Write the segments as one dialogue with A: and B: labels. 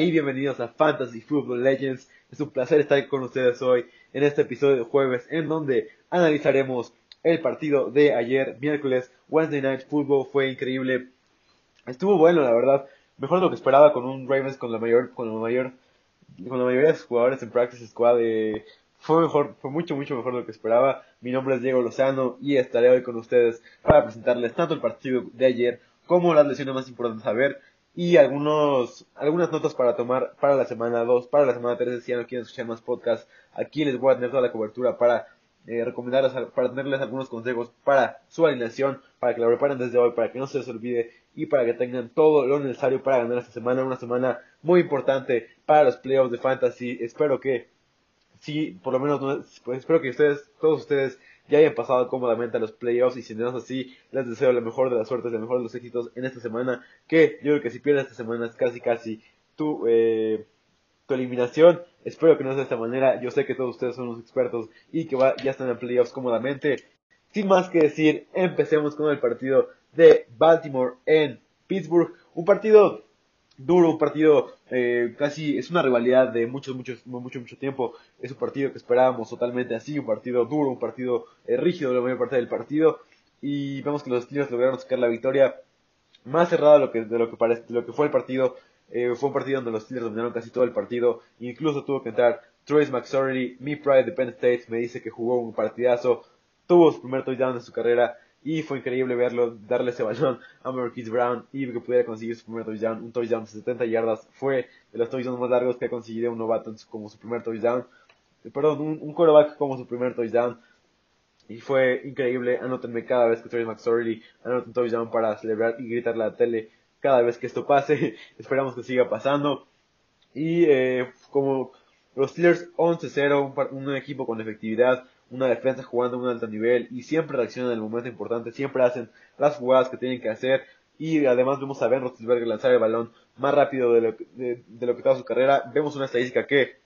A: Y bienvenidos a Fantasy Football Legends. Es un placer estar con ustedes hoy en este episodio de jueves en donde analizaremos el partido de ayer, miércoles, Wednesday Night Football. Fue increíble. Estuvo bueno, la verdad. Mejor de lo que esperaba con un Ravens con la mayor, con la mayor, con la mayoría de sus jugadores en Practice Squad. Eh, fue mejor, fue mucho, mucho mejor de lo que esperaba. Mi nombre es Diego Lozano y estaré hoy con ustedes para presentarles tanto el partido de ayer como las lesiones más importantes a ver y algunos, algunas notas para tomar para la semana 2, para la semana 3, si ya no quieren escuchar más podcasts, aquí les voy a tener toda la cobertura para eh, recomendarles, para tenerles algunos consejos para su alineación, para que la preparen desde hoy, para que no se les olvide y para que tengan todo lo necesario para ganar esta semana, una semana muy importante para los playoffs de fantasy. Espero que, sí, por lo menos, pues espero que ustedes, todos ustedes ya hayan pasado cómodamente a los playoffs y si no es así, les deseo la mejor de las suertes, la mejor de los éxitos en esta semana, que yo creo que si pierdes esta semana es casi casi tu, eh, tu eliminación. Espero que no sea de esta manera, yo sé que todos ustedes son unos expertos y que ya están en playoffs cómodamente. Sin más que decir, empecemos con el partido de Baltimore en Pittsburgh, un partido duro, un partido eh, casi es una rivalidad de mucho, mucho, mucho, mucho tiempo. Es un partido que esperábamos totalmente así, un partido duro, un partido eh, rígido la mayor parte del partido. Y vemos que los Steelers lograron sacar la victoria más cerrada de lo que, de lo que, parece, de lo que fue el partido. Eh, fue un partido donde los Steelers dominaron casi todo el partido. Incluso tuvo que entrar Trace McSorley, mi pride de Penn State, me dice que jugó un partidazo. Tuvo su primer touchdown de su carrera y fue increíble verlo darle ese balón a Marquise Brown y que pudiera conseguir su primer touchdown, un touchdown de 70 yardas, fue de los touchdowns más largos que ha conseguido un novato como su primer touchdown, perdón, un, un quarterback como su primer touchdown, y fue increíble, anótenme cada vez que Travis McSorley anota un touchdown para celebrar y gritarle a la tele cada vez que esto pase, esperamos que siga pasando, y eh, como los Steelers 11-0, un equipo con efectividad, una defensa jugando a un alto nivel y siempre reaccionan en el momento importante, siempre hacen las jugadas que tienen que hacer y además vemos a Ben Roethlisberger lanzar el balón más rápido de lo, de, lo que toda su carrera. Vemos una estadística que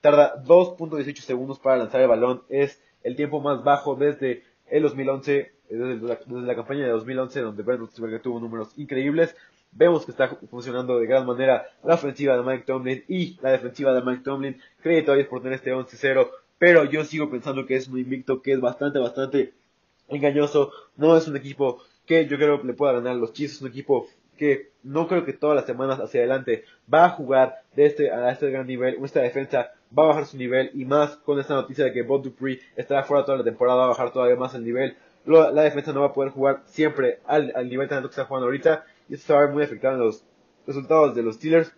A: tarda 2.18 segundos para lanzar el balón, es el tiempo más bajo desde el 2011, desde la, desde la campaña de 2011 donde Ben Roethlisberger tuvo números increíbles. Vemos que está funcionando de gran manera la ofensiva de Mike Tomlin y la defensiva de Mike Tomlin. Crédito a ellos por tener este 11-0 pero yo sigo pensando que es un invicto que es bastante, bastante engañoso. No es un equipo que yo creo que le pueda ganar los Chiefs. Es un equipo que no creo que todas las semanas hacia adelante va a jugar de este, a este gran nivel. Esta defensa va a bajar su nivel y más con esta noticia de que Bob Dupree estará fuera toda la temporada, va a bajar todavía más el nivel. La defensa no va a poder jugar siempre al, al nivel tan alto que está jugando ahorita y esto se va a ver muy afectado en los resultados de los Steelers.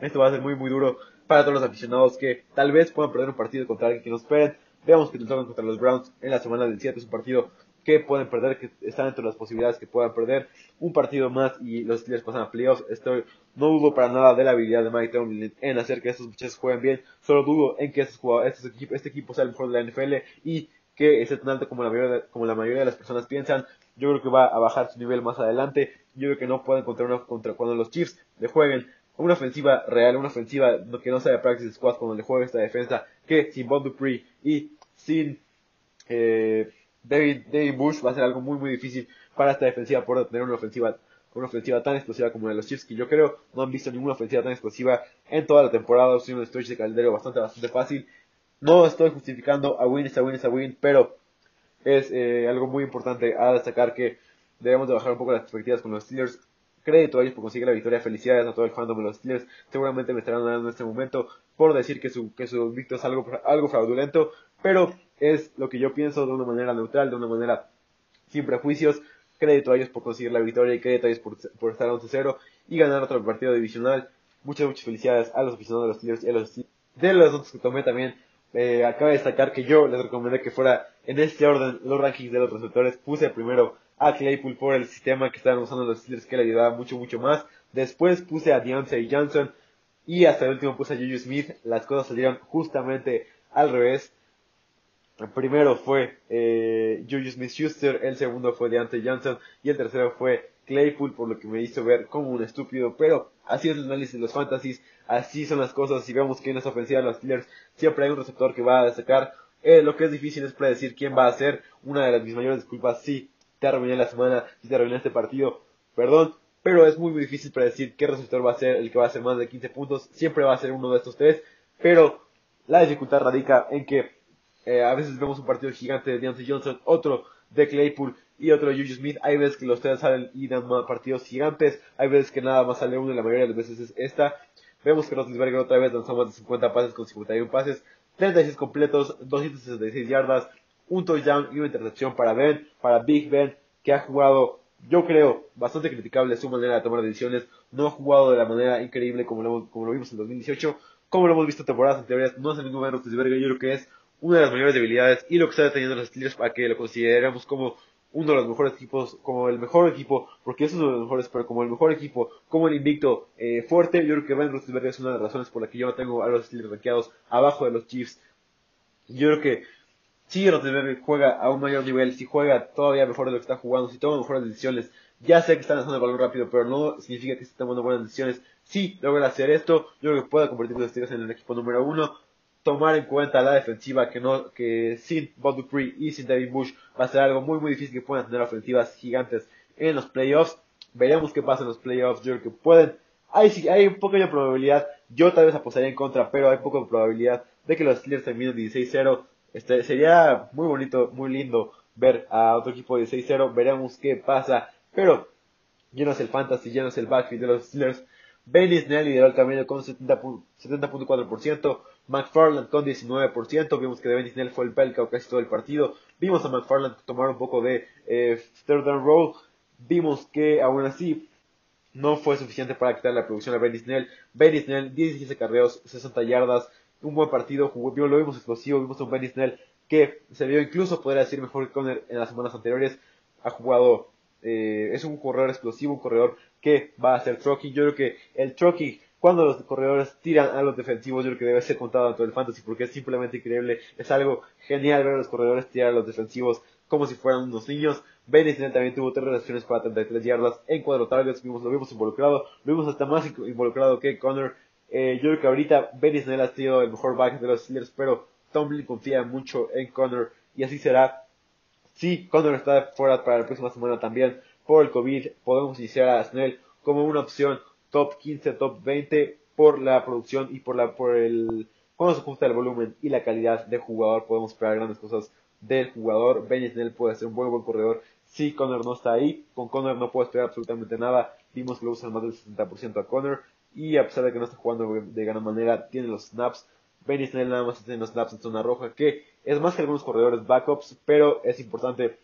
A: Esto va a ser muy muy duro para todos los aficionados que tal vez puedan perder un partido contra alguien que nos esperen. Veamos que nos tocan contra los Browns en la semana del 7. Es un partido que pueden perder, que están entre las posibilidades que puedan perder. Un partido más y los Steelers pasan a playoffs. Estoy, no dudo para nada de la habilidad de Mike Tomlin en hacer que estos muchachos jueguen bien. Solo dudo en que estos jugadores, este equipo sea el mejor de la NFL y que esté tan alto como la, mayoría de, como la mayoría de las personas piensan. Yo creo que va a bajar su nivel más adelante. Yo creo que no pueden encontrar una contra cuando los Chiefs le jueguen una ofensiva real, una ofensiva que no sea de practice squad cuando le juega esta defensa, que sin Bob Dupree y sin eh, David, David Bush va a ser algo muy muy difícil para esta defensiva por tener una ofensiva una ofensiva tan explosiva como la de los Chiefs que yo creo no han visto ninguna ofensiva tan explosiva en toda la temporada, sido un stretch de caldero bastante bastante fácil. No estoy justificando a win, a win, a win, pero es eh, algo muy importante a destacar que debemos de bajar un poco las expectativas con los Steelers crédito a ellos por conseguir la victoria. Felicidades a todo el fandom de los Steelers. Seguramente me estarán dando en este momento por decir que su, que su victoria es algo, algo fraudulento, pero es lo que yo pienso de una manera neutral, de una manera sin prejuicios. Crédito a ellos por conseguir la victoria y crédito a ellos por, por estar 11-0 y ganar otro partido divisional. Muchas, muchas felicidades a los aficionados de los Steelers y a los Steelers. De los otros que tomé también, eh, acaba de destacar que yo les recomendé que fuera en este orden los rankings de los receptores. Puse primero a Claypool por el sistema que estaban usando los Steelers que le ayudaba mucho, mucho más. Después puse a Deontay Johnson y hasta el último puse a Juju Smith. Las cosas salieron justamente al revés. El primero fue eh, Juju Smith-Schuster, el segundo fue Deontay Johnson y el tercero fue Claypool, por lo que me hizo ver como un estúpido. Pero así es el análisis de los fantasies, así son las cosas. Si vemos quién es ofensiva de los Steelers, siempre hay un receptor que va a destacar. Eh, lo que es difícil es predecir quién va a ser. Una de las mis mayores disculpas, sí, te arruiné la semana, si te arruiné este partido, perdón, pero es muy, muy difícil predecir qué receptor va a ser el que va a hacer más de 15 puntos. Siempre va a ser uno de estos tres, pero la dificultad radica en que eh, a veces vemos un partido gigante de Deontay Johnson, otro de Claypool y otro de Juju Smith. Hay veces que los tres salen y dan partidos gigantes, hay veces que nada más sale uno y la mayoría de las veces es esta. Vemos que Roethlisberger otra vez lanzó más de 50 pases con 51 pases, 36 completos, 266 yardas, un touchdown y una intercepción para Ben, para Big Ben, que ha jugado, yo creo, bastante criticable su manera de tomar decisiones. No ha jugado de la manera increíble como lo, como lo vimos en 2018, como lo hemos visto temporadas anteriores. No el mismo Ben Roethlisberger, yo creo que es una de las mayores debilidades y lo que está deteniendo los Steelers para que lo consideremos como uno de los mejores equipos, como el mejor equipo, porque es uno de los mejores, pero como el mejor equipo, como el invicto eh, fuerte, yo creo que Ben Roethlisberger es una de las razones por las que yo tengo a los Steelers rankeados abajo de los Chiefs. Yo creo que si Roethlisberger juega a un mayor nivel, si juega todavía mejor de lo que está jugando, si toma mejores decisiones, ya sé que está lanzando el balón rápido, pero no significa que esté tomando buenas decisiones. Si logra hacer esto, yo creo que pueda convertir los Steelers en el equipo número uno tomar en cuenta la defensiva que no que sin Bob Dupree y sin David Bush va a ser algo muy muy difícil que puedan tener ofensivas gigantes en los playoffs. Veremos qué pasa en los playoffs. Yo creo que pueden. Hay, hay un poco de probabilidad. Yo tal vez apostaría en contra, pero hay poca probabilidad de que los Steelers terminen 16-0. Este, sería muy bonito, muy lindo ver a otro equipo de 16-0. Veremos qué pasa. Pero es el fantasy, es el backfield de los Steelers. Benny Snell lideró el camino con 70.4%. McFarland con 19%, vimos que Devin Snell fue el pelca casi todo el partido, vimos a McFarland tomar un poco de eh, third down roll, vimos que aún así no fue suficiente para quitar la producción a Benny Snell, Benny Snell 17 carreos, 60 yardas, un buen partido, jugó, lo vimos explosivo, vimos a un Benny Snell que se vio incluso, podría decir, mejor que Conner en las semanas anteriores, ha jugado, eh, es un corredor explosivo, un corredor que va a hacer trucking, yo creo que el trucking cuando los corredores tiran a los defensivos, yo creo que debe ser contado dentro del fantasy porque es simplemente increíble. Es algo genial ver a los corredores tirar a los defensivos como si fueran unos niños. Benny también tuvo tres reacciones para 33 yardas en cuatro targets, vimos, lo vimos involucrado, lo vimos hasta más involucrado que Connor. Eh, yo creo que ahorita Benny ha sido el mejor back de los Steelers, pero Tomlin confía mucho en Connor y así será. Si Connor está fuera para la próxima semana también por el COVID, podemos iniciar a Snell como una opción top 15, top 20 por la producción y por la por el cuando se ajusta el volumen y la calidad del jugador podemos esperar grandes cosas del jugador. Ben Snell puede ser un buen buen corredor. Si Connor no está ahí, con Connor no puedo esperar absolutamente nada. Vimos que lo usan más del 60% a Connor y a pesar de que no está jugando de gran manera, tiene los snaps. Ben Snell nada más tiene los snaps en zona roja, que es más que algunos corredores backups, pero es importante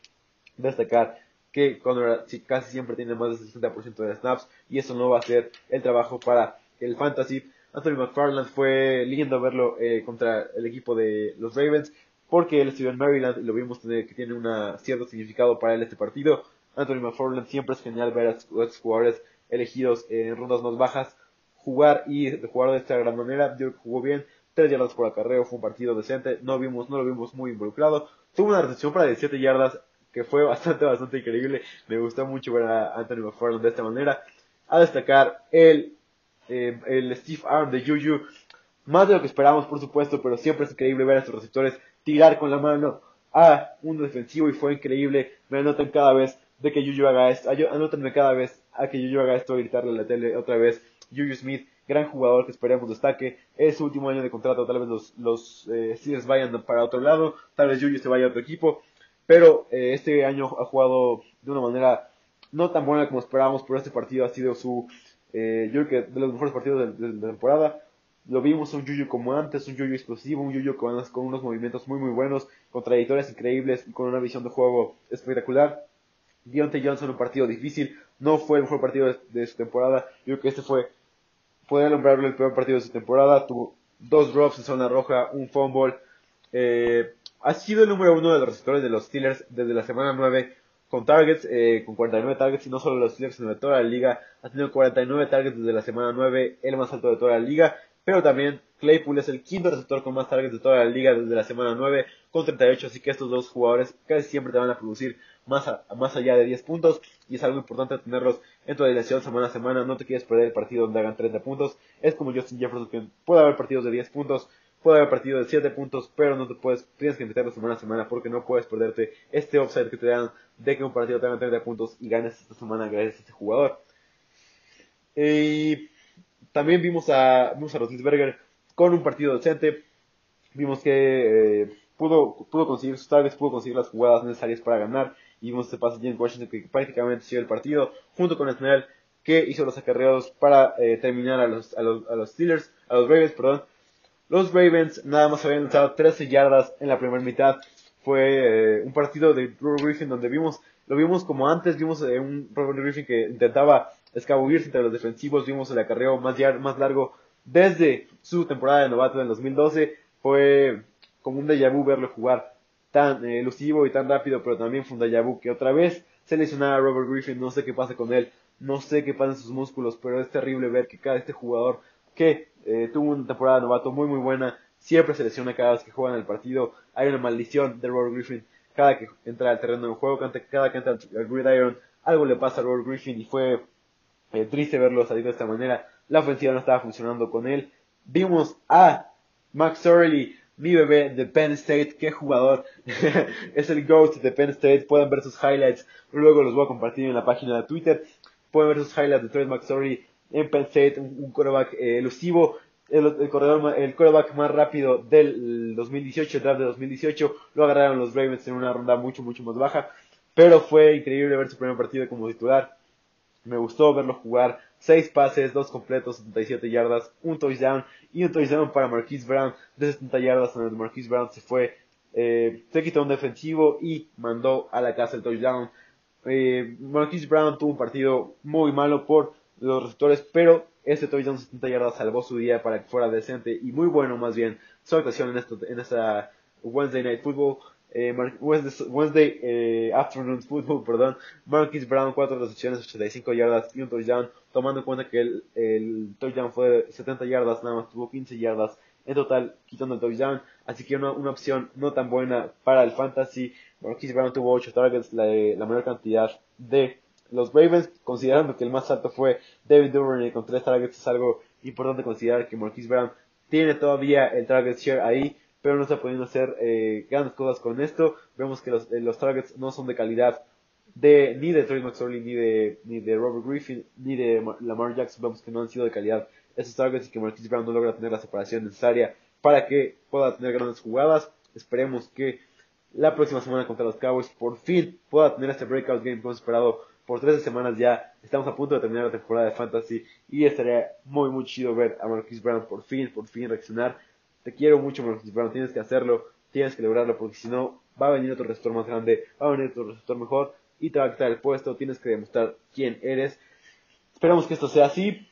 A: destacar que Conrad casi siempre tiene más del 60% de snaps y eso no va a ser el trabajo para el fantasy. Anthony McFarland fue lindo verlo eh, contra el equipo de los Ravens porque él estudió en Maryland y lo vimos tener, que tiene un cierto significado para él este partido. Anthony McFarland siempre es genial ver a estos jugadores elegidos en rondas más bajas jugar y jugar de esta gran manera. Yo jugó bien, 3 yardas por acarreo, fue un partido decente, no vimos, no lo vimos muy involucrado. Tuvo una recepción para 17 yardas que fue bastante, bastante increíble. Me gustó mucho ver a Anthony McFarland de esta manera. A destacar el, eh, el Steve Arm de Juju. Más de lo que esperábamos, por supuesto, pero siempre es increíble ver a estos receptores tirar con la mano a un defensivo y fue increíble. Me anotan cada vez de que Juju haga esto. Anótenme cada vez a que Juju haga esto gritarle a la tele otra vez. Juju Smith, gran jugador que esperemos destaque. Es su último año de contrato, tal vez los, los eh, vayan para otro lado, tal vez Juju se vaya a otro equipo pero eh, este año ha jugado de una manera no tan buena como esperábamos, pero este partido ha sido su, eh, yo creo que de los mejores partidos de, la temporada. Lo vimos un Yuyu como antes, un Yuyu explosivo, un Yuyu con, con unos movimientos muy muy buenos, con trayectorias increíbles y con una visión de juego espectacular. Deontay Johnson, un partido difícil, no fue el mejor partido de, su temporada. Yo creo que este fue, podría nombrarlo el peor partido de su temporada. Tuvo dos drops en zona roja, un fumble. Eh, ha sido el número uno de los receptores de los Steelers desde la semana 9 con targets, eh, con 49 targets y no solo los Steelers sino de toda la liga. Ha tenido 49 targets desde la semana 9, el más alto de toda la liga. Pero también Claypool es el quinto receptor con más targets de toda la liga desde la semana 9 con 38. Así que estos dos jugadores casi siempre te van a producir más, más allá de 10 puntos. Y es algo importante tenerlos en tu alineación semana a semana. No te quieres perder el partido donde hagan 30 puntos. Es como Justin Jefferson que puede haber partidos de 10 puntos Puede haber partido de 7 puntos, pero no te puedes, tienes que meterlo semana a semana porque no puedes perderte este offside que te dan de que un partido te haga 30 puntos y ganes esta semana gracias a este jugador. Y también vimos a, vimos a Roethlisberger con un partido decente. Vimos que eh, pudo, pudo conseguir sus targets, pudo conseguir las jugadas necesarias para ganar. Y vimos este pase de James Washington que prácticamente siguió el partido, junto con Snell, que hizo los acarreados para eh, terminar a los, a, los, a los Steelers, a los Ravens, perdón. Los Ravens nada más habían lanzado 13 yardas en la primera mitad. Fue eh, un partido de Robert Griffin donde vimos, lo vimos como antes, vimos eh, un Robert Griffin que intentaba escabullirse entre los defensivos, vimos el acarreo más, más largo desde su temporada de novato en 2012. Fue como un déjà vu verlo jugar tan eh, elusivo y tan rápido, pero también fue un déjà vu que otra vez se lesionaba a Robert Griffin, no sé qué pasa con él, no sé qué pasa en sus músculos, pero es terrible ver que cada este jugador que eh, tuvo una temporada novato muy muy buena, siempre se lesiona cada vez que juega en el partido, hay una maldición de Robert Griffin cada que entra al terreno de juego, cada que entra al gridiron, algo le pasa a Robert Griffin y fue eh, triste verlo salir de esta manera, la ofensiva no estaba funcionando con él, vimos a Max Sorley mi bebé de Penn State, qué jugador, es el GOAT de Penn State, pueden ver sus highlights, luego los voy a compartir en la página de Twitter, pueden ver sus highlights de Trey McSorley en Penn State, un, quarterback eh, elusivo, el, corredor, el quarterback más rápido del 2018, el draft de 2018, lo agarraron los Ravens en una ronda mucho, mucho más baja, pero fue increíble ver su primer partido como titular, me gustó verlo jugar, 6 pases, 2 completos, 77 yardas, un touchdown y un touchdown para Marquise Brown. De 70 yardas donde Marquise Brown se fue, eh, se quitó un defensivo y mandó a la casa el touchdown. Eh, Marquise Brown tuvo un partido muy malo por los receptores, pero ese touchdown de 70 yardas salvó su día para que fuera decente y muy bueno más bien su actuación en, esto, en esta Wednesday Night Football eh, Wednesday, eh, Afternoon Football, perdón, Marquis Brown, 4 recepciones, 85 yardas y un touchdown, tomando en cuenta que el, el touchdown fue de 70 yardas, nada más tuvo 15 yardas en total, quitando el touchdown, así que una, una opción no tan buena para el fantasy. Marquis Brown tuvo 8 targets, la, la mayor cantidad de los Ravens, considerando que el más alto fue David Duvernay con 3 targets, es algo importante considerar que Marquis Brown tiene todavía el target share ahí, pero no está pudiendo hacer eh, grandes cosas con esto. Vemos que los, eh, los targets no son de calidad de ni de Trey McSorley, ni de, ni de Robert Griffin, ni de Lamar Jackson. Vemos que no han sido de calidad esos targets y que Marquise Brown no logra tener la separación necesaria para que pueda tener grandes jugadas. Esperemos que la próxima semana contra los Cowboys por fin pueda tener este breakout game que hemos esperado por 13 semanas ya. Estamos a punto de terminar la temporada de Fantasy y estaría muy muy chido ver a Marquise Brown por fin, por fin reaccionar te quiero mucho, Marcus Brown, tienes que hacerlo, tienes que lograrlo, porque si no, va a venir otro receptor más grande, va a venir otro receptor mejor, y te va a quitar el puesto, tienes que demostrar quién eres. Esperamos que esto sea así.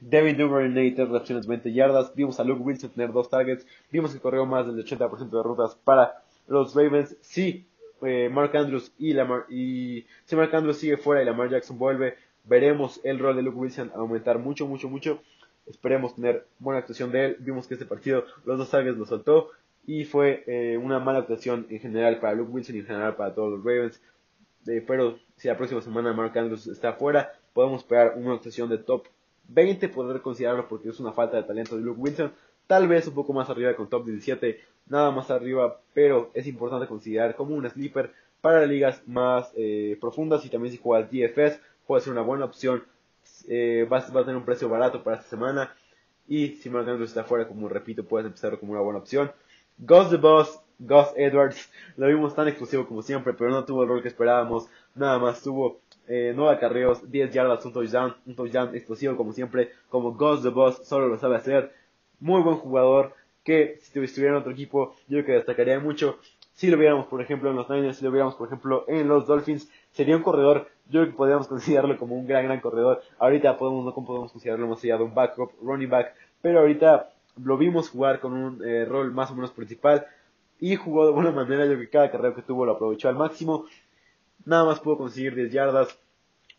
A: David Duvernay, 3 recepciones, 20 yardas. Vimos a Luke Wilson tener dos targets. Vimos que corrió más del 80% de rutas para los Ravens. Sí, eh, Mark Andrews y Lamar, y si Mark Andrews sigue fuera y Lamar Jackson vuelve, veremos el rol de Luke Wilson aumentar mucho, mucho, mucho. Esperemos tener buena actuación de él. Vimos que este partido los dos targets lo soltó y fue eh, una mala actuación en general para Luke Wilson y en general para todos los Ravens. Pero si la próxima semana Mark Andrews está afuera, podemos esperar una actuación de top 20, poder considerarlo porque es una falta de talento de Luke Wilson. Tal vez un poco más arriba con top 17, nada más arriba, pero es importante considerar como un sleeper para ligas más eh, profundas y también si juegas DFS puede ser una buena opción eh, va, a tener un precio barato para esta semana. Y si Mark Andrews está fuera, como repito, puedes empezar como una buena opción. Gus the Boss, Gus Edwards, lo vimos tan exclusivo como siempre, pero no tuvo el rol que esperábamos. Nada más tuvo eh, 9 acarreos, 10 yardas, un touchdown, un touchdown explosivo como siempre, como Gus the Boss solo lo sabe hacer. Muy buen jugador que si estuviera en otro equipo yo creo que destacaría mucho. Si lo viéramos por ejemplo en los Niners, si lo viéramos por ejemplo en los Dolphins, sería un corredor yo creo que podríamos considerarlo como un gran, gran corredor. Ahorita podemos, no podemos considerarlo más allá de un backup, running back, pero ahorita lo vimos jugar con un eh, rol más o menos principal y jugó de buena manera. Yo que cada carrera que tuvo lo aprovechó al máximo. Nada más pudo conseguir 10 yardas,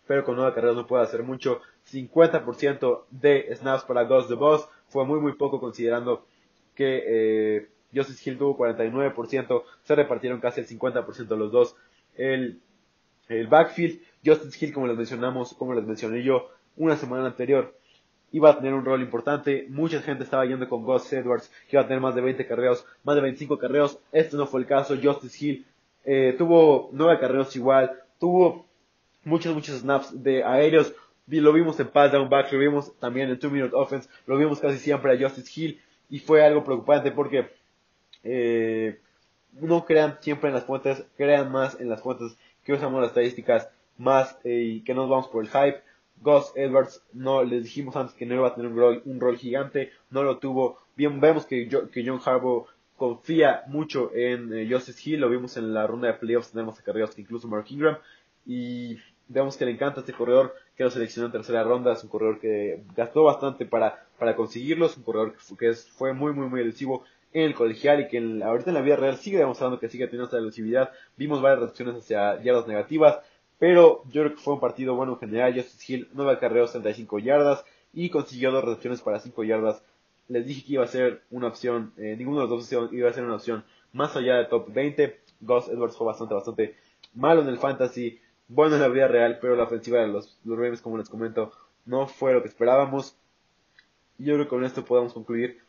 A: pero con nueva carrera no puede hacer mucho. 50% de snaps para Ghost the Boss fue muy, muy poco considerando que eh, Justice Hill tuvo 49%, se repartieron casi el 50% los dos. El, el backfield Justice Hill, como les mencionamos, como les mencioné yo una semana anterior, iba a tener un rol importante. Mucha gente estaba yendo con Gus Edwards, que iba a tener más de 20 carreos, más de 25 carreos. Este no fue el caso. Justice Hill eh, tuvo 9 carreos igual, tuvo muchos, muchos snaps de aéreos, lo vimos en pass down back, lo vimos también en two minute offense, lo vimos casi siempre a Justice Hill y fue algo preocupante porque eh, no crean siempre en las fuentes, crean más en las fuentes que usamos las estadísticas más eh, y que nos vamos por el hype. Gus Edwards, no les dijimos antes que no iba a tener un rol, un rol gigante, no lo tuvo. Bien, vemos que, que John Harbaugh confía mucho en eh, Justice Hill, lo vimos en la ronda de playoffs, tenemos acarreados que incluso Mark Ingram, y vemos que le encanta este corredor, que lo seleccionó en tercera ronda, es un corredor que gastó bastante para, para conseguirlo, es un corredor que, fue muy, muy, muy elusivo en el colegial y que ahorita en la vida real sigue demostrando que sigue teniendo esta elusividad. Vimos varias reacciones hacia yardas negativas, pero yo creo que fue un partido bueno en general. Justice Hill 9 acarreos, 35 yardas y consiguió dos recepciones para 5 yardas. Les dije que iba a ser una opción, eh, ninguno de los dos iba a ser una opción más allá de top 20. Gus Edwards fue bastante, bastante malo en el fantasy, bueno en la vida real, pero la ofensiva de los, los Ravens, como les comento, no fue lo que esperábamos. Yo creo que con esto podemos concluir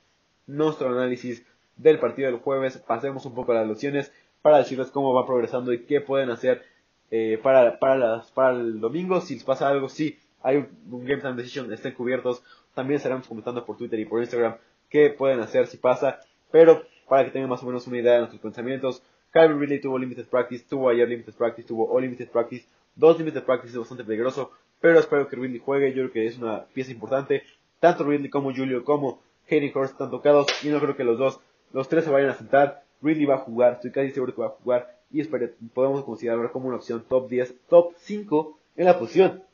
A: nuestro análisis del partido del jueves. Pasemos un poco a las lociones para decirles cómo va progresando y qué pueden hacer eh, para, para, las, para el domingo. Si les pasa algo, si hay un, Game Time Decision, estén cubiertos. También estaremos comentando por Twitter y por Instagram qué pueden hacer si pasa. Pero para que tengan más o menos una idea de nuestros pensamientos, Calvin Ridley tuvo Limited Practice, tuvo ayer Limited Practice, tuvo All Limited Practice, dos Limited Practice es bastante peligroso, pero espero que Ridley juegue, yo creo que es una pieza importante. Tanto Ridley como Julio como Hayden Hurst están tocados y no creo que los dos los tres se vayan a sentar. Ridley va a jugar, estoy casi seguro que va a jugar. Y podemos considerarlo como una opción top 10, top 5 en la posición.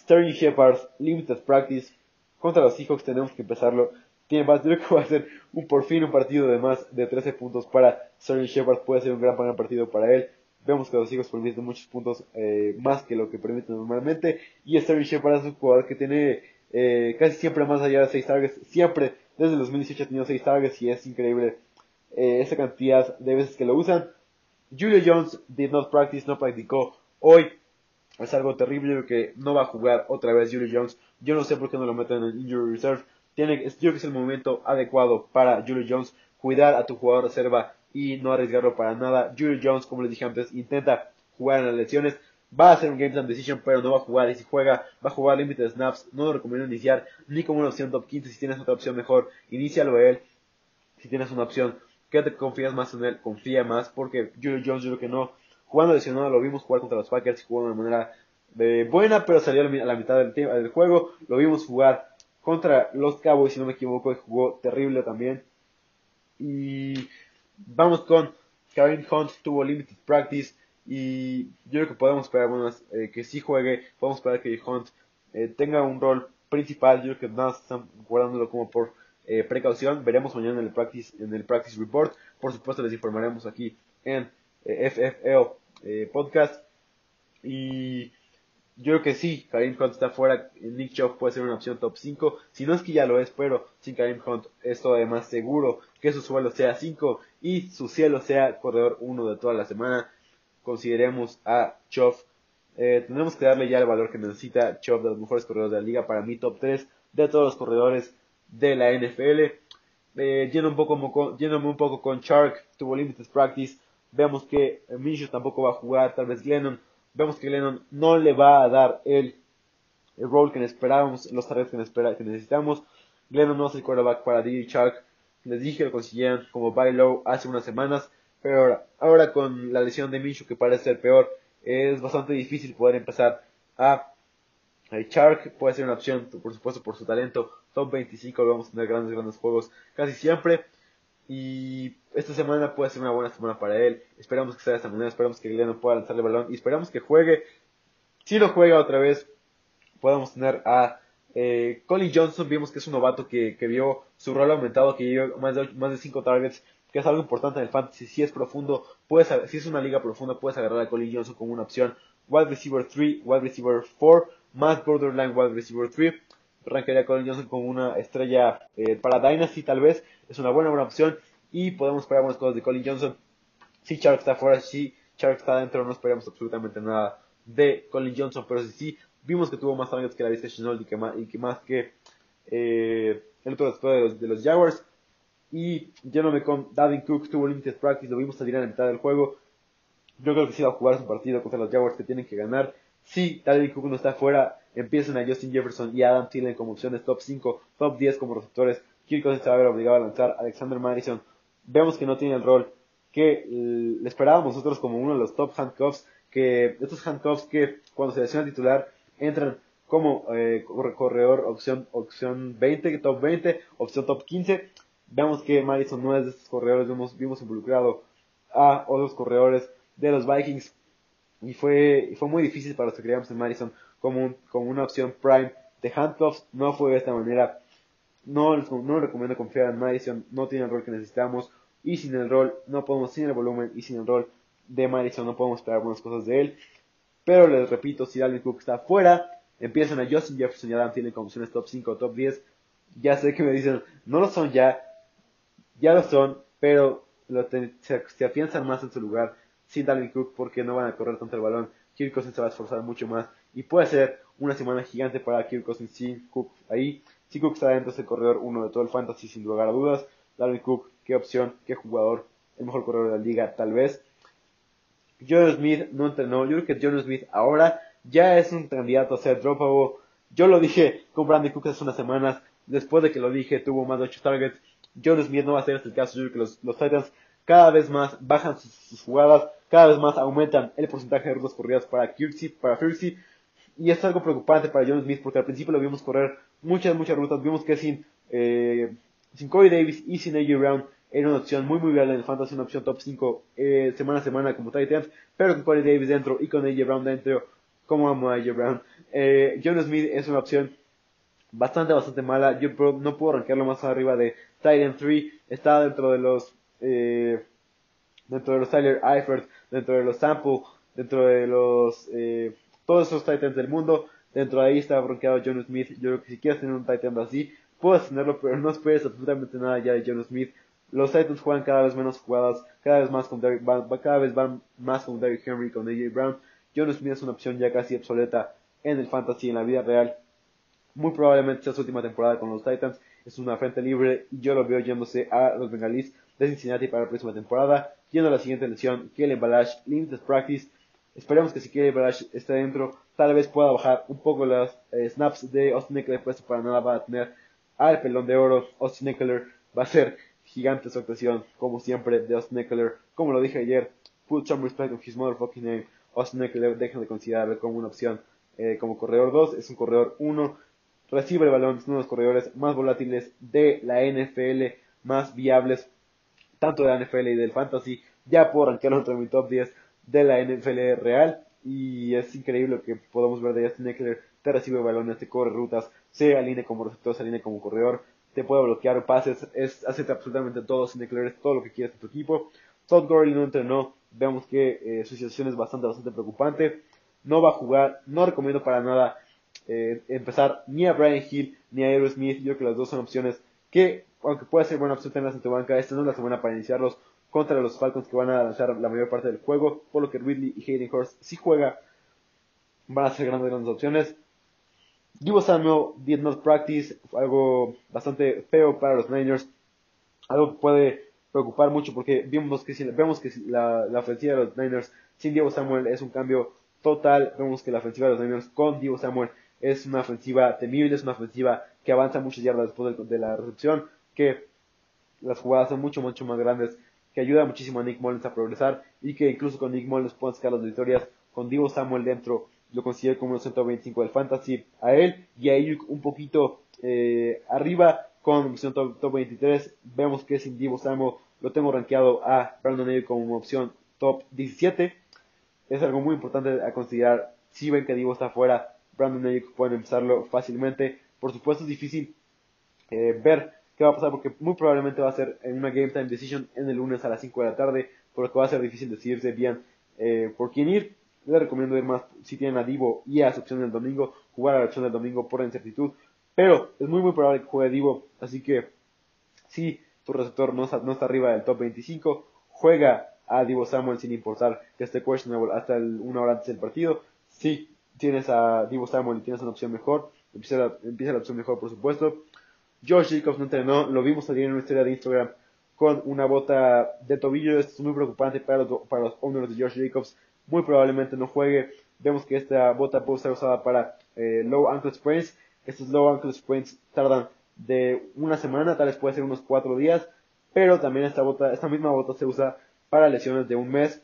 A: Sterling Shepard, Limited Practice. Contra los Seahawks tenemos que empezarlo. Tiene más, creo que va a ser un por fin un partido de más de 13 puntos para Sterling Shepard. Puede ser un gran, gran partido para él. Vemos que los Seahawks permiten muchos puntos eh, más que lo que permiten normalmente. Y Sterling Shepard es un jugador que tiene eh, casi siempre más allá de 6 targets. Siempre desde el 2018 ha tenido 6 targets y es increíble eh, esa cantidad de veces que lo usan. Julio Jones did not practice, no practicó hoy. Es algo terrible que no va a jugar otra vez Julio Jones. Yo no sé por qué no lo meten en Injury Reserve. Tiene, yo creo que es el momento adecuado para Julio Jones cuidar a tu jugador reserva y no arriesgarlo para nada. Julio Jones, como les dije antes, intenta jugar en las lesiones va a hacer un Game Time Decision, pero no va a jugar. Y si juega, va a jugar Limited Snaps. No lo recomiendo iniciar ni como una opción top 15. Si tienes otra opción mejor, inícialo a él. Si tienes una opción que te confías más en él, confía más. Porque Julio Jones, yo creo que no. Jugando lesionado, lo vimos jugar contra los Packers y jugó de manera eh, buena, pero salió a la mitad del, del juego. Lo vimos jugar contra los Cowboys, si no me equivoco, y jugó terrible también. Y vamos con Karen Hunt, tuvo limited practice. Y yo creo que podemos esperar eh, que sí juegue, podemos esperar que Hunt eh, tenga un rol principal. Yo creo que nada están guardándolo como por eh, precaución. Veremos mañana en el practice, en el practice report. Por supuesto les informaremos aquí en FFEO podcast. Y yo creo que sí, Karim Hunt está fuera. Nick Chubb puede ser una opción top 5. Si no es que ya lo es, pero sin Karim Hunt es además seguro que su suelo sea 5 y su cielo sea corredor 1 de toda la semana consideremos a Choff. Eh, tenemos que darle ya el valor que necesita Choff de los mejores corredores de la liga. Para mí, top 3 de todos los corredores de la NFL. Eh, lleno un poco, un poco con Shark, tuvo limited practice. Vemos que Minshew tampoco va a jugar, tal vez Glennon. Vemos que Glennon no le va a dar el, el rol que esperábamos, los tareas que, necesitamos. Glennon no es el quarterback para DJ Shark. Les dije lo consiguieron como buy low hace unas semanas. Pero ahora, ahora con la lesión de Minshew que parece ser peor, es bastante difícil poder empezar a... Shark puede ser una opción, por supuesto, por su talento. Top 25 vamos a tener grandes, grandes juegos casi siempre. Y esta semana puede ser una buena semana para él. Esperamos que sea de esta manera. Esperamos que Glennon pueda lanzarle el balón. Y esperamos que juegue. Si lo juega otra vez, podemos tener a eh, Colin Johnson. Vimos que es un novato que, que vio su rol aumentado, que lleva más de, más de 5 targets que es algo importante en el fantasy. Si es profundo, puedes, si es una liga profunda, puedes agarrar a Colin Johnson como una opción. Wide receiver 3, wide receiver 4, más borderline wide receiver 3. Rankearía a Colin Johnson como una estrella eh, para Dynasty, tal vez. Es una buena, buena opción. Y podemos esperar buenas cosas de Colin Johnson. Si Chark está fuera, si Chark está dentro, no esperamos absolutamente nada de Colin Johnson. Pero si sí, vimos que tuvo más targets que la vista Chenault y que más, y que, más que eh, el otro después de los, Jaguars. Y yéndome con Davin Cook, tuvo limited practice, lo vimos salir a la mitad del juego. Yo creo que sí va a jugar su partido contra los Jaguars que tienen que ganar. Si Davin Cook no está fuera, empiezan a Justin Jefferson y Adam Thielen como opciones top 5, top 10 como receptores, Kirk Cousins va a ver obligado a lanzar, Alexander Madison, vemos que no tiene el rol que le esperábamos nosotros como uno de los top handcuffs, que estos handcuffs que cuando se selecciona titular entran como eh, corredor opción, opción 20, top 20, opción top 15. Vemos que Madison no es de estos corredores, vimos, vimos involucrado a otros corredores de los Vikings y fue, fue muy difícil para los que creíamos en Madison como, como una opción prime de handcuffs. No fue de esta manera. No, no recomiendo confiar en Madison, no tiene el rol que necesitamos y sin el rol no podemos, sin el volumen y sin el rol de Madison no podemos esperar buenas cosas de él. Pero les repito, si Dalvin Cook está fuera, empiezan a Justin Jefferson y Adam tienen opciones top 5 o top 10. Ya sé que me dicen, no lo son ya, ya lo son, pero se, afianzan más en su lugar sin Dalvin Cook porque no van a correr tanto el balón. Kirk Cousins se va a esforzar mucho más y puede ser una semana gigante para Kirk Cousins sin Cook ahí. Si Cook está dentro, es el corredor uno de todo el fantasy sin lugar a dudas. Dalvin Cook, qué opción, qué jugador, el mejor corredor de la liga tal vez. John Smith no entrenó, yo creo que John Smith ahora ya es un candidato a ser dropable. Yo lo dije con Brandon Cook hace unas semanas, después de que lo dije tuvo más de 8 targets. John Smith no va a ser este el caso, yo creo que los, los Titans cada vez más bajan sus, jugadas, cada vez más aumentan el porcentaje de rutas corridas para Kirksey, para Firksey, y es algo preocupante para John Smith porque al principio lo vimos correr muchas, muchas rutas, vimos que sin, eh, sin Corey Davis y sin AJ Brown era una opción muy muy viable en el fantasy, una opción top 5 eh, semana a semana como Titans, pero con Corey Davis dentro y con AJ Brown dentro, como amo a AJ Brown, eh, John Smith es una opción bastante, bastante mala, yo no puedo arrancarlo más arriba de Titan 3, está dentro de los eh, dentro de los Tyler Eifert, dentro de los Sample, dentro de los eh, todos esos Titans del mundo, dentro de ahí está bronqueado John Smith. Yo creo que si quieres tener un Titan así, puedes tenerlo, pero no esperes absolutamente nada ya de John Smith. Los Titans juegan cada vez menos jugadas, cada vez más con Derrick, van, cada vez van más con Derrick Henry, con AJ Brown. John Smith es una opción ya casi obsoleta en el fantasy, en la vida real. Muy probablemente sea su última temporada con los Titans. Es una frente libre y yo lo veo yéndose a los Bengalis de Cincinnati para la próxima temporada. Yendo a la siguiente lesión, Kellen Balash, Limited Practice. Esperemos que si Kellen Balash esté dentro, tal vez pueda bajar un poco las eh, snaps de Austin Eckler, puesto para nada va a tener al pelón de oro. Austin Eckler va a ser gigante su actuación, como siempre, de Austin Eckler. Como lo dije ayer, put some respect on his motherfucking name. Austin Eckler, dejen de considerarlo como una opción eh, como corredor 2, es un corredor 1. Recibe el balón, es uno de los corredores más volátiles de la NFL, más viables tanto de la NFL y del fantasy. Ya puedo rankearlo entre mi top 10 de la NFL real. Y es increíble lo que podemos ver de Justin Eckler. Te recibe balones, te corre rutas, se alinea como receptor, se alinea como corredor, te puede bloquear pases, es, hace absolutamente todo. Justin Eckler es todo lo que quieres en tu equipo. Todd Gurley no entrenó, vemos que eh, su situación es bastante, bastante preocupante. No va a jugar, no recomiendo para nada eh, empezar ni a Brian Hill ni a Aerosmith. Yo creo que las dos son opciones que aunque puede ser buena opción tenerlas en tu banca, esta no es la semana para iniciarlos contra los Falcons que van a lanzar la mayor parte del juego, por lo que Ridley y Hayden Hurst si juega van a ser grandes, grandes opciones. Divo Samuel did not practice, algo bastante feo para los Niners, algo que puede preocupar mucho porque vemos que, vemos que la, la ofensiva de los Niners sin Divo Samuel es un cambio total, vemos que la ofensiva de los Niners con Divo Samuel es una ofensiva temible, es una ofensiva que avanza muchas yardas después de la recepción, que las jugadas son mucho, mucho más grandes, que ayuda muchísimo a Nick Mullins a progresar y que incluso con Nick Mullins pueden sacar las victorias. Con Divo Samuel dentro, lo considero como un 125 del fantasy a él y a Ayuk un poquito eh, arriba con opción top, 23. Vemos que sin Divo Samuel lo tengo rankeado a Brandon Ayuk como opción top 17. Es algo muy importante a considerar. Si ven que Divo está fuera, Brandon Ayuk pueden empezarlo fácilmente. Por supuesto es difícil eh, ver qué va a pasar porque muy probablemente va a ser en una Game Time Decision en el lunes a las 5 de la tarde, por lo que va a ser difícil decidirse bien eh, por quién ir. Les recomiendo ir más si tienen a Divo y a su opción del domingo, jugar a la opción del domingo por incertidumbre, pero es muy muy probable que juegue Divo, así que si tu receptor no está, no está arriba del top 25, juega a Divo Samuel sin importar que esté questionable hasta una hora antes del partido. Si tienes a Divo Samuel y tienes una opción mejor, empieza empieza la opción mejor por supuesto. Josh Jacobs no entrenó, lo vimos salir en una historia de Instagram con una bota de tobillo. Esto es muy preocupante para los, para los owners de Josh Jacobs. Muy probablemente no juegue. Vemos que esta bota puede ser usada para eh, low ankle sprains. Estos low ankle sprains tardan de una semana, tal vez puede ser unos cuatro días, pero también esta bota, esta misma bota se usa para lesiones de un mes,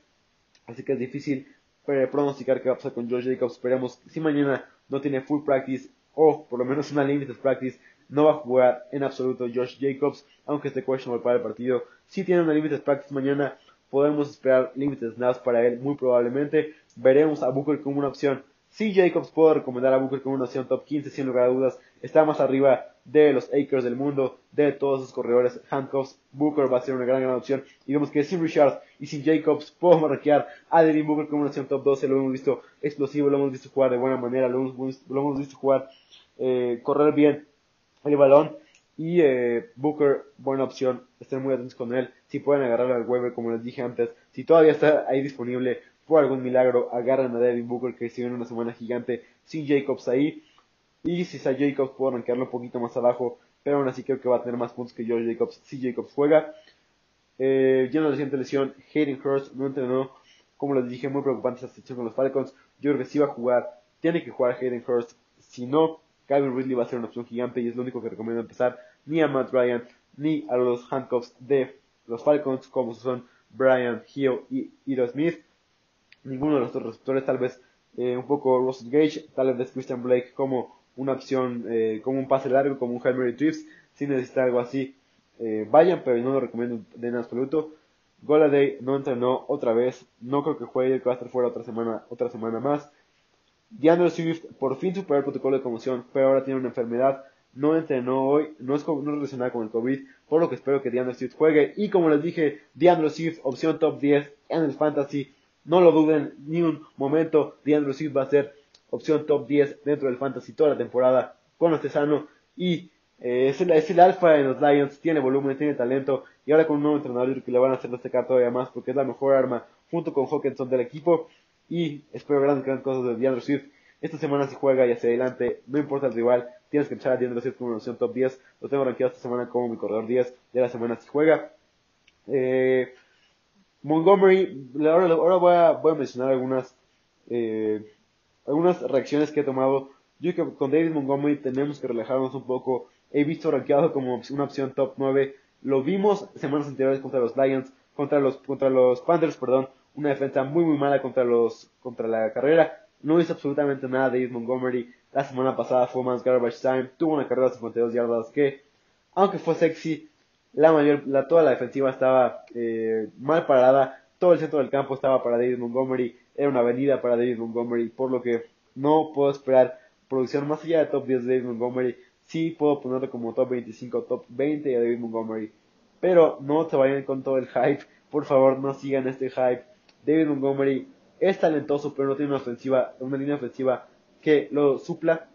A: así que es difícil eh, pronosticar qué va a pasar con Josh Jacobs. Esperemos si mañana no tiene full practice o por lo menos una limited practice, no va a jugar en absoluto Josh Jacobs, aunque esté questionable para el partido. Si tiene una limited practice mañana, podemos esperar limited snaps para él, muy probablemente. Veremos a Booker como una opción. Si Jacobs puedo recomendar a Booker como una opción top 15, sin lugar a dudas, está más arriba de los Akers del mundo, de todos esos corredores handcuffs. Booker va a ser una gran, gran opción. Y vemos que sin Richard y sin Jacobs podemos marquear a Devin Booker como una opción top 12. Lo hemos visto explosivo, lo hemos visto jugar de buena manera, lo hemos, lo hemos visto jugar, eh, correr bien el balón. Y eh, Booker, buena opción, estén muy atentos con él. Si pueden agarrar al Weber, como les dije antes, si todavía está ahí disponible por algún milagro, agarran a Devin Booker, que si viene una semana gigante sin Jacobs ahí. Y si está Jacobs, puedo rankearlo un poquito más abajo, pero aún así creo que va a tener más puntos que George Jacobs si Jacobs juega. Eh, ya la reciente lesión, Hayden Hurst no entrenó. Como les dije, muy preocupante esta situación con los Falcons. Yo creo que si va a jugar, tiene que jugar Hayden Hurst. Si no, Calvin Ridley va a ser una opción gigante y es lo único que recomiendo empezar. Ni a Matt Ryan, ni a los handcuffs de los Falcons, como son Brian Hill y Iro Smith. Ninguno de los otros receptores, tal vez eh, un poco Russell Gage, tal vez Christian Blake como una opción, eh, como un pase largo, como un Hail Mary Si necesita algo así, eh, vayan, pero no lo recomiendo en absoluto. Goladay no entrenó otra vez, no creo que juegue, que va a estar fuera otra semana, otra semana más. DeAndre Swift por fin superó el protocolo de conmoción, pero ahora tiene una enfermedad. No entrenó hoy, no es, no relacionada con el COVID, por lo que espero que DeAndre Swift juegue. Y como les dije, DeAndre Swift, opción top 10 en el Fantasy. No lo duden ni un momento, DeAndre Swift va a ser opción top 10 dentro del Fantasy toda la temporada con este sano. Y eh, es, el, es el alfa de los Lions, tiene volumen, tiene talento. Y ahora con un nuevo entrenador, que le van a hacer destacar todavía más porque es la mejor arma junto con Hawkinson del equipo y espero grandes, grandes cosas de DeAndre Swift. Esta semana si juega y hacia adelante, no importa el rival, tienes que echar a DeAndre Swift como una opción top 10. Lo tengo rankeado esta semana como mi corredor 10 de la semana si juega. Eh, Montgomery, ahora, ahora voy, a, voy a mencionar algunas, eh, algunas reacciones que he tomado. Yo que con David Montgomery tenemos que relajarnos un poco. He visto rankeado como una opción top 9. Lo vimos semanas anteriores contra los Lions, contra los, contra los Panthers, perdón una defensa muy muy mala contra los contra la carrera. No hizo absolutamente nada David Montgomery. La semana pasada fue más garbage time. Tuvo una carrera de 52 yardas que, aunque fue sexy, la mayor, la, toda la defensiva estaba eh, mal parada. Todo el centro del campo estaba para David Montgomery. Era una avenida para David Montgomery. Por lo que no puedo esperar producción más allá de top 10 de David Montgomery. Sí puedo ponerlo como top 25, top 20 a David Montgomery. Pero no se vayan con todo el hype. Por favor, no sigan este hype David Montgomery es talentoso, pero no tiene una ofensiva, una línea ofensiva que lo supla.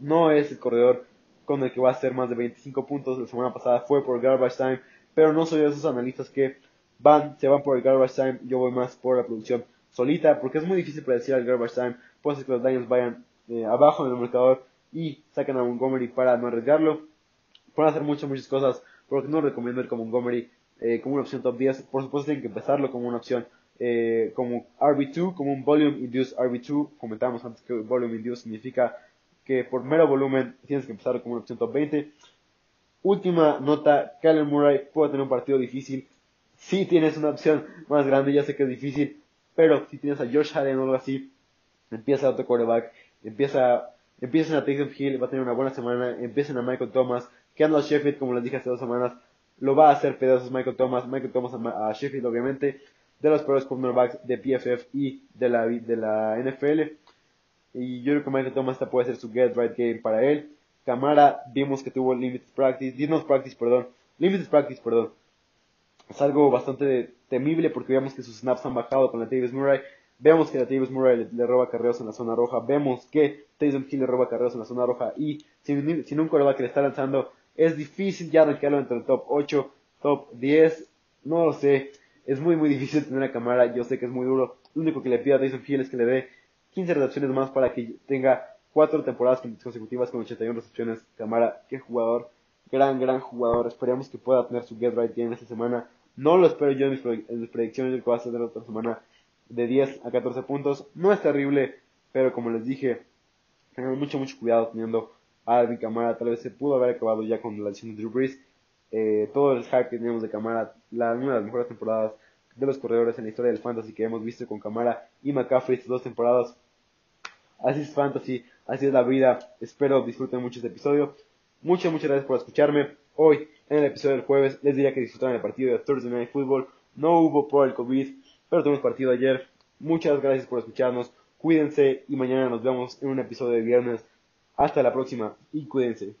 A: No es el corredor con el que va a hacer más de 25 puntos. La semana pasada fue por garbage time, pero no soy de esos analistas que van, se van por el garbage time. Yo voy más por la producción solita, porque es muy difícil predecir el garbage time. Puede ser que los Lions vayan eh, abajo en el marcador y saquen a Montgomery para no arriesgarlo. Pueden hacer muchas, muchas cosas, porque no recomiendo ir con Montgomery eh, como una opción top 10. Por supuesto, tienen que empezarlo como una opción eh, como RB2, como un Volume Induced RB2. Comentábamos antes que Volume Induced significa que por mero volumen tienes que empezar como una opción top 20. Última nota, Kyler Murray puede tener un partido difícil. Si tienes una opción más grande, ya sé que es difícil, pero si tienes a Josh Allen o algo así, empieza a otro quarterback, empieza, empiezan a Taysom Hill, va a tener una buena semana, empiecen a Michael Thomas, a Sheffield, como les dije hace dos semanas, lo va a hacer pedazos Michael Thomas, Michael Thomas a Sheffield obviamente, de los peores cornerbacks de PFF y de la, de la NFL. Y yo creo que Michael Thomas esta puede ser su get right game para él. Camara, vimos que tuvo limited practice, didn't practice, perdón, limited practice, perdón. Es algo bastante temible porque vemos que sus snaps han bajado con la Davis Murray. Vemos que la Davis Murray le, roba carreos en la zona roja. Vemos que Taysom Hill le roba carreos en la zona roja. Y sin, un coreback que le está lanzando, es difícil ya rankearlo entre el top 8, top 10. No lo sé. Es muy, muy difícil tener a cámara. Yo sé que es muy duro. Lo único que le pido a Tyson Hill es que le dé 15 recepciones más para que tenga 4 temporadas consecutivas con 81 recepciones. Cámara, qué jugador. Gran, gran jugador. Esperemos que pueda tener su get right game esta semana. No lo espero yo en mis, predicciones. Yo que va a ser otra semana de 10 a 14 puntos. No es terrible, pero como les dije, Tengan mucho, mucho cuidado teniendo a Alvin Kamara. Tal vez se pudo haber acabado ya con la lesión de Drew Brees. Eh, todo el que teníamos de Kamara, la, una de las mejores temporadas de los corredores en la historia del fantasy que hemos visto con Kamara y McCaffrey estas dos temporadas. Así es fantasy, así es la vida. Espero disfruten mucho este episodio. Muchas, muchas gracias por escucharme. Hoy, en el episodio del jueves, les diría que disfrutaran el partido de Thursday Night Football. No hubo por el COVID, pero tuvimos partido ayer. Muchas gracias por escucharnos. Cuídense y mañana nos vemos en un episodio de viernes. Hasta la próxima y cuídense.